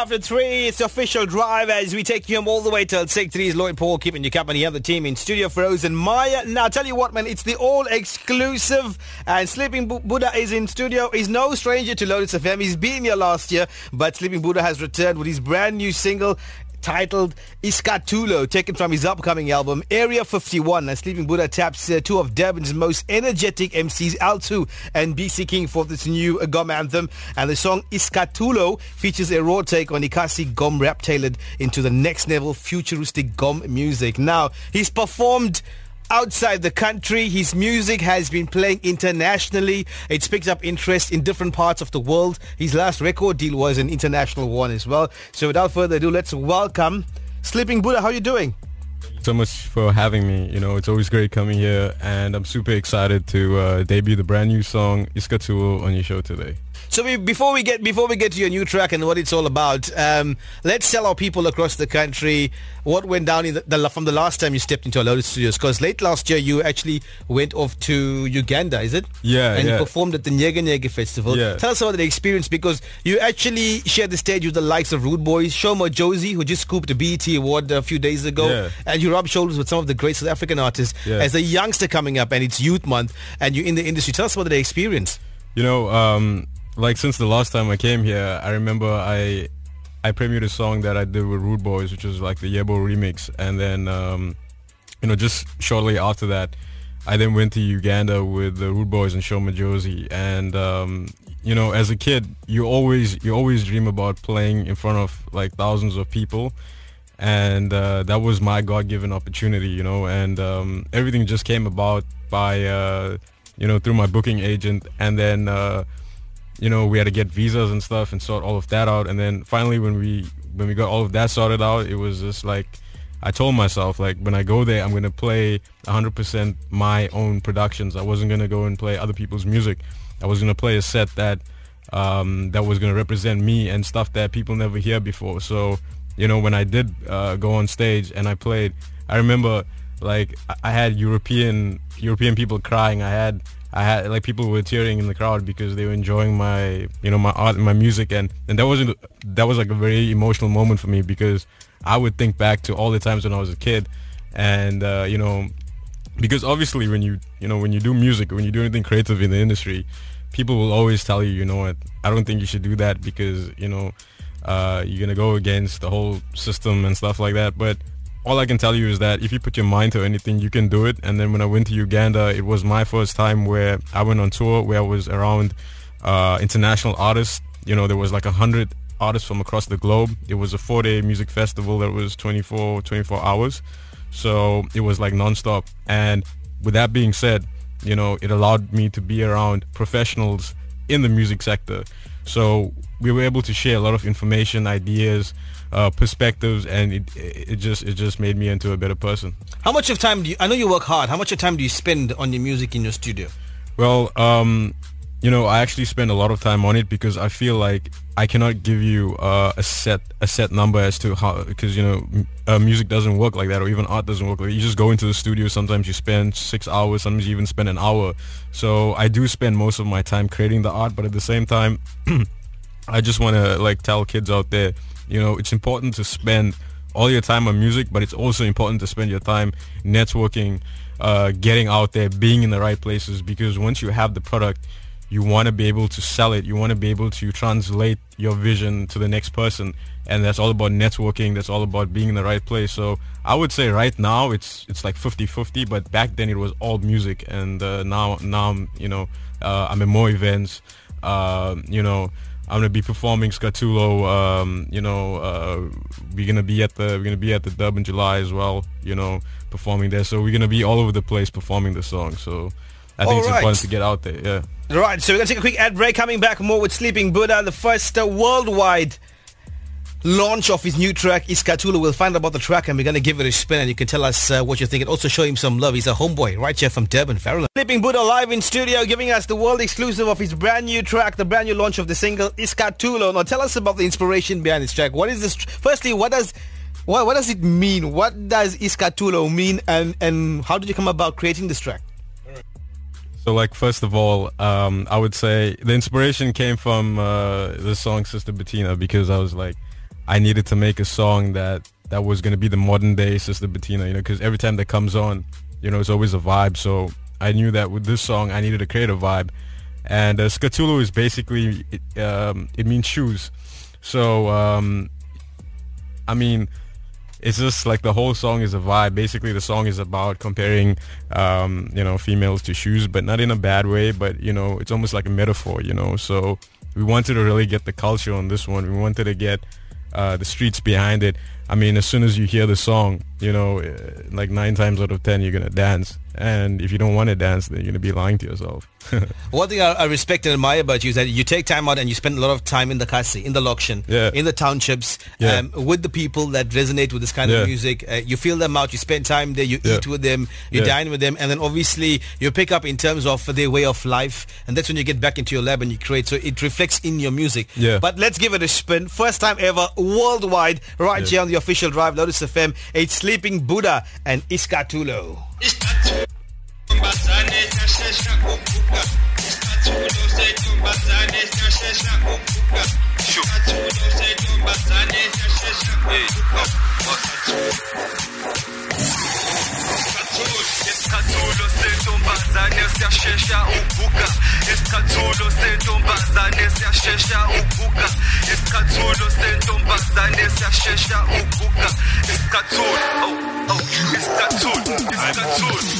After three, it's the official drive as we take you all the way till six. Three is Lloyd Paul keeping you company. Other team in studio Feroz and Maya. Now, tell you what, man, it's the all exclusive. And Sleeping Buddha is in studio. He's no stranger to Lotus FM. He's been here last year, but Sleeping Buddha has returned with his brand new single titled Iscatulo, taken from his upcoming album Area 51. And Sleeping Buddha taps uh, two of Durban's most energetic MCs, L2 and BC King, for this new uh, Gqom anthem. And the song Iscatulo features a raw take on Ikasi Gqom rap tailored into the next level futuristic Gqom music. Now, he's performed outside the country. His music has been playing internationally. It's picked up interest in different parts of the world. His last record deal was an international one as well. So without further ado, let's welcome Sleeping Buddha. How are you doing? so much for having me. You know, it's always great coming here, and I'm super excited to uh, debut the brand new song Iscatulo on your show today. So we, before we get before we get to your new track and what it's all about, um, let's tell our people across the country what went down the, the, from the last time you stepped into our Lotus Studios. Because late last year you actually went off to Uganda, is it? Yeah, and yeah. you performed at the Nyege Nyege Festival. Yeah. Tell us about the experience because you actually shared the stage with the likes of Rude Boys, Sho Madjozi, who just scooped a BET award a few days ago, Yeah. and you rubbed shoulders with some of the great South African artists Yeah. as a youngster coming up, and it's Youth Month, and you're in the industry. Tell us about the experience. You know, um, like since the last time I came here, I remember I I premiered a song that I did with Rudeboyz, which was like the Yebo remix, and then um, you know just shortly after that, I then went to Uganda with the Rudeboyz and Sho Madjozi, and um, you know as a kid you always you always dream about playing in front of like thousands of people. And uh, that was my God-given opportunity, you know, and um, everything just came about by, uh, you know, through my booking agent, and then uh, you know we had to get visas and stuff and sort all of that out. And then finally when we when we got all of that sorted out it was just like i told myself like when i go there i'm to play 100% my own productions. I wasn't to go and play other people's music. I was to play a set that um, that was to represent me and stuff that people never hear before. So you know when i did uh, go on stage and i played i remember like i had european european people crying. I had I had like people were tearing in the crowd because they were enjoying my you know my art and my music and and that wasn't that was like a very emotional moment for me because I would think back to all the times when I was a kid and uh, you know because obviously when you you know when you do music when you do anything creative in the industry people will always tell you you know what? I don't think you should do that because you know uh, you're gonna go against the whole system and stuff like that. But all I can tell you is that if you put your mind to anything, you can do it. And then when I went to Uganda, it was my first time where I went on tour, where I was around uh, international artists. You know, there was like a hundred artists from across the globe. It was a four-day music festival that was 24, 24 hours. So it was like nonstop. And with that being said, you know, it allowed me to be around professionals in the music sector. So we were able to share a lot of information, ideas, uh, perspectives, and it, it just it just made me into a better person. How much of time do you? I know you work hard. How much of time do you spend on your music in your studio? Well, um, you know, I actually spend a lot of time on it because I feel like I cannot give you uh, a set a set number as to how because you know m- uh, music doesn't work like that or even art doesn't work like that. You just go into the studio. Sometimes you spend six hours. Sometimes you even spend an hour. So I do spend most of my time creating the art, but at the same time, I just want to like tell kids out there, you know, it's important to spend all your time on music, but it's also important to spend your time networking, uh, getting out there, being in the right places. Because once you have the product, you want to be able to sell it. You want to be able to translate your vision to the next person, and that's all about networking. That's all about being in the right place. So I would say right now it's it's like 50-50, but back then it was all music, and uh, now now you know uh, I'm in more events. Uh, you know. I'm gonna be performing Scatulo. Um, you know, uh, we're gonna be at the we're gonna be at the Durban July as well. You know, performing there. So we're gonna be all over the place performing the song. So I think it's Alright. important to get out there. Yeah. Right, so we're going to take a quick ad break. Coming back more with Sleeping Buddha, the first uh, worldwide launch of his new track, Iscatulo. We'll find out about the track and we're going to give it a spin and you can tell us uh, what you think and also show him some love. He's a homeboy right here from Durban, Farrell. Sleeping Buddha live in studio giving us the world exclusive of his brand new track, the brand new launch of the single, Iscatulo. Now tell us about the inspiration behind this track. What is this? Firstly, what does... What, what does it mean? What does Iscatulo mean and, and how did you come about creating this track? So like first of all, um, I would say the inspiration came from uh, the song Sister Bettina because I was like, I needed to make a song that that was going to be the modern day Sister Bettina, you know, because every time that comes on, you know, it's always a vibe. So I knew that with this song, I needed to create a vibe. And uh, Skatulu is basically, it, um, it means shoes. So, um, I mean, it's just like the whole song is a vibe. Basically, the song is about comparing, um, you know, females to shoes, but not in a bad way. But you know, it's almost like a metaphor, you know. So we wanted to really get the culture on this one. We wanted to get uh, the streets behind it. I mean, as soon as you hear the song, you know, uh, like nine times out of ten, you're gonna dance. And if you don't want to dance, then you're going to be lying to yourself. One thing I, I, respect and admire about you is that you take time out and you spend a lot of time in the kasi, in the lokshan, yeah. in the townships, yeah. um, with the people that resonate with this kind yeah. of music. Uh, you feel them out, you spend time there, you eat with them, you dine with them, and then obviously you pick up in terms of their way of life. And that's when you get back into your lab and you create. So it reflects in your music. Yeah. But let's give it a spin. First time ever worldwide, right here on the official drive, Lotus FM. It's Sleeping Buddha and Iscatulo. Intombazane siyashesha ukuguga isicathulo sentombazane siyashesha ukuguga isicathulo sentombazane siyashesha Isicathulo sentombazane siyashesha ukuguga Isicathulo sentombazane siyashesha ukuguga Isicathulo sentombazane siyashesha ukuguga Isicathulo oh oh isicathulo isicathulo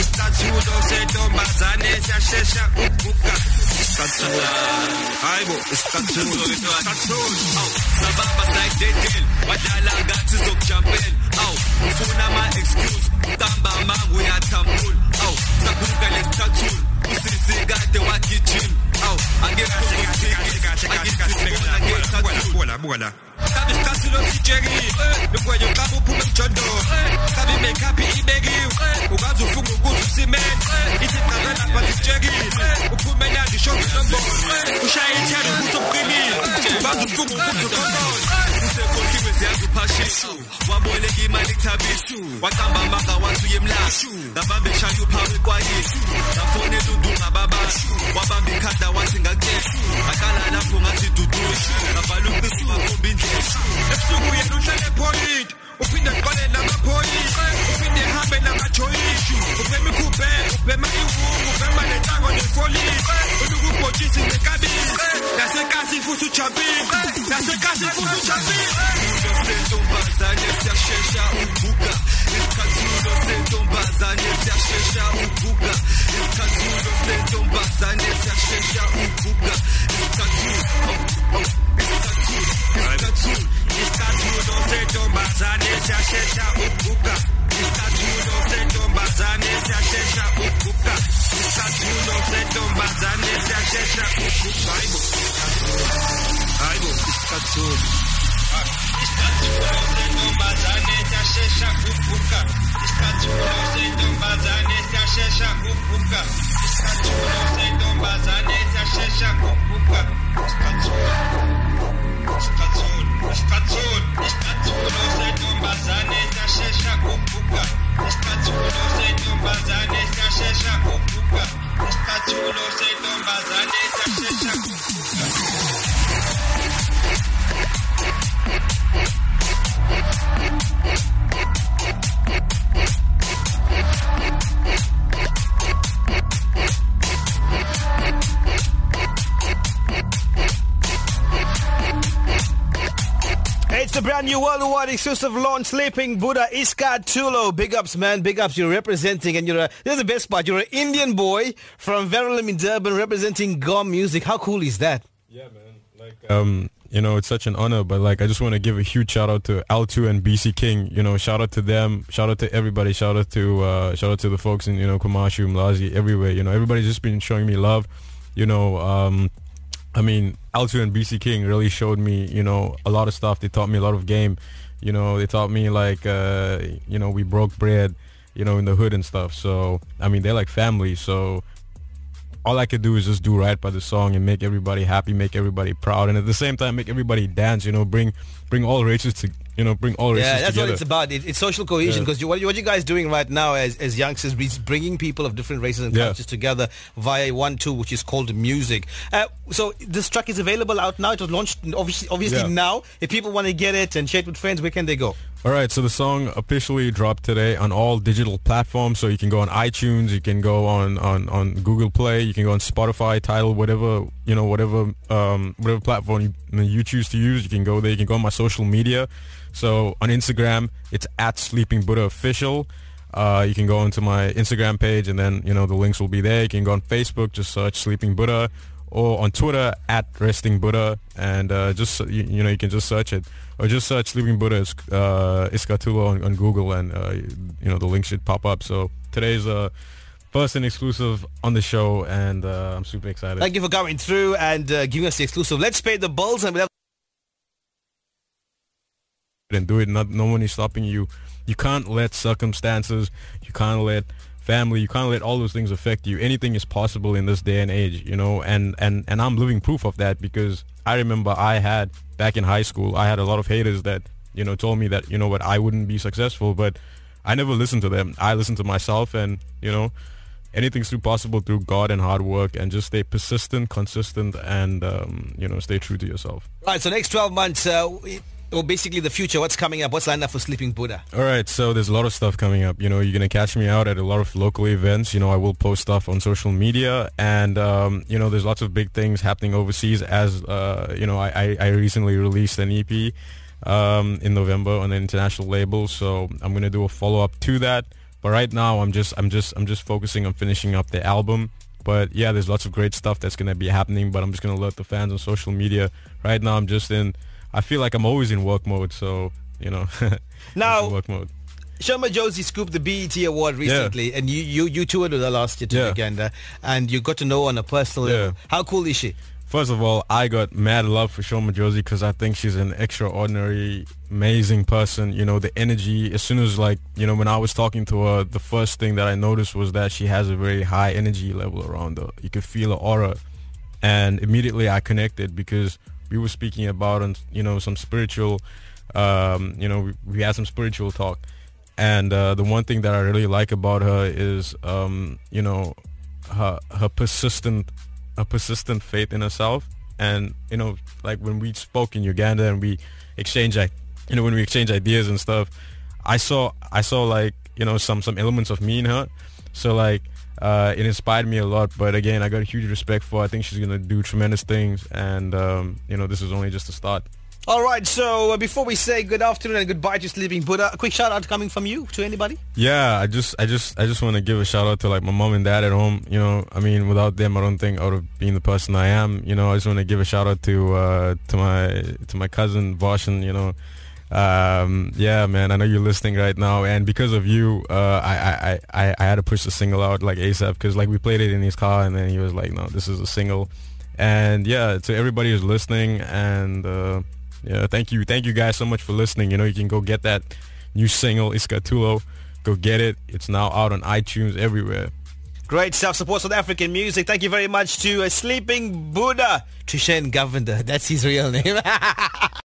sentombazane siyashesha ukuguga Hayibo isicathulo Hayibo isicathulo Isicathulo sentombazane siyashesha ukuguga Isicathulo sentombazane siyashesha ukuguga Isicathulo sentombazane siyashesha ukuguga Isicathulo Hayibo isicathulo Isicathulo Sababa sayidedeli wadlala ngathi zokujampela aw ufuna ama-excuse ukamba amangu uyathambula aw sabuka lesithathula usisi Ithi qabe lapha sitshekile Uphume nandi shonke nombolo Ushaye ithero ukuthi ubuqinile Ukazi ufunga ukuze ukhondole usekhohliwe ziyazi uphashisha waboleka imali kuthabisa waqamba amanga wathi uyemlashi ngabamba eshaya uphawu ekwayini ngafonela babasha wabamba ikhanda wathi ngakutshela aqala lapho ngathi dudusha ngavala uqisi bakhomba indlela Ebusuku yena uhlale nasekasi futhi ujabile nasekasi futhi ujabile sentombazane siyashesha ukuguga isikhathulo sentombazane siyashesha ukuguga isikhathulo sentombazane siyashesha ukuguga isikhathulo ukuguga Isicathulo sentombazane siyashesha ukuguga Isicathulo Isicathulo Isicathulo Isicathulo sentombazane siyashesha ukuguga Isicathulo sentombazane siyashesha ukuguga Isicathulo sentombazane siyashesha brand new worldwide exclusive launch, Sleeping Buddha Iscatulo. Big ups, man. Big ups. You're representing, and you're a, this is the best part. You're an Indian boy from Verulam in Durban representing Gqom music. How cool is that? Yeah, man. Like, um, you know, it's such an honor, but like, I just want to give a huge shout out to L2 and BC King. You know, shout out to them. Shout out to everybody. Shout out to, uh, shout out to the folks in, you know, KwaMashu, Mlazi, everywhere. You know, everybody's just been showing me love. You know, um, I mean, L2 and BC King really showed me, you know, a lot of stuff. They taught me a lot of game. You know, they taught me like, uh, you know, we broke bread. you know, in the hood and stuff. So I mean, they're like family. So all I could do is just do right by the song and make everybody happy, make everybody proud, and at the same time make everybody dance. You know, bring bring all races to you know bring all races Yeah, that's together. what it's about. It, it's social cohesion because you, what, you, what you guys doing right now as, as youngsters is bringing people of different races and Yeah. cultures together via one tool which is called music. Uh, so this track is available out now. It was launched obviously, obviously Yeah. now. If people want to get it and share it with friends, where can they go? All right, so the song officially dropped today on all digital platforms. So you can go on iTunes, you can go on, on, on Google Play, you can go on Spotify, Tidal, whatever you know, whatever um, whatever platform you, you choose to use. You can go there. You can go on my social media. So on Instagram, it's at Sleeping Buddha Official. Uh, you can go onto my Instagram page, and then you know the links will be there. You can go on Facebook, just search Sleeping Buddha, or on Twitter at Resting Buddha, and uh, just you, you know you can just search it, or just search Sleeping Buddha uh, Iscatulo on, on Google, and uh, you know the link should pop up. So today's uh, first and exclusive on the show, and uh, I'm super excited. Thank you for coming through and uh, giving us the exclusive. Let's pay the bills and we'll have and do it. Not, no one is stopping you. You can't let circumstances, you can't let family, you can't let all those things affect you. Anything is possible in this day and age, you know. And and and I'm living proof of that because I remember I had back in high school, I had a lot of haters that you know told me that you know what I wouldn't be successful, but I never listened to them. I listened to myself, and you know. Anything's possible through God and hard work, and just stay persistent, consistent, and um, you know, stay true to yourself. Right, so next 12 months, uh, or basically the future, what's coming up? What's lined up for Sleeping Buddha? All right, so there's a lot of stuff coming up. You know, you're gonna catch me out at a lot of local events. You know, I will post stuff on social media, and um, you know, there's lots of big things happening overseas. As uh, you know, I, I, recently released an EP um, in November on an international label, so I'm gonna do a follow up to that. But right now, I'm just I'm just I'm just focusing on finishing up the album. But yeah, there's lots of great stuff that's gonna be happening. But I'm just gonna alert the fans on social media. Right now, I'm just in. I feel like I'm always in work mode, so you know. Now- work mode. Sho Madjozi scooped the BET award recently, and you, you, you toured with her last year to Yeah. Uganda, and you got to know on a personal Yeah. level. How cool is she? First of all, I got mad love for Sho Madjozi because I think she's an extraordinary, amazing person. You know, the energy, as soon as like, you know, when I was talking to her, the first thing that I noticed was that she has a very high energy level around her. You could feel her aura. And immediately I connected because we were speaking about, um, you know, some spiritual, um, you know, we, we had some spiritual talk. And uh, the one thing that I really like about her is, um, you know, her her persistent, her persistent faith in herself. And you know, like when we spoke in Uganda and we exchanged, like, you know, when we exchange ideas and stuff, I saw I saw like you know some some elements of me in her. So like uh, it inspired me a lot. But again, I got a huge respect for. her. I think she's gonna do tremendous things, and um, you know, this is only just a start. All right, so uh, before we say good afternoon and goodbye to Sleeping Buddha, a quick shout out coming from you to anybody? Yeah, I just, I just, I just want to give a shout out to like my mom and dad at home. You know, I mean, without them, I don't think I would have been the person I am. You know, I just want to give a shout out to, uh, to my, to my cousin Voshan. You know, um, yeah, man, I know you're listening right now, and because of you, uh, I, I, I, I had to push the single out like ASAP because like we played it in his car, and then he was like, no, this is a single, and yeah, to everybody who's listening, and uh, yeah, thank you, thank you guys so much for listening. You know, you can go get that new single Iscatulo. Go get it. It's now out on iTunes everywhere. Great stuff. Support South African music. Thank you very much to uh, Sleeping Buddha, Trishen Govender. That's his real name.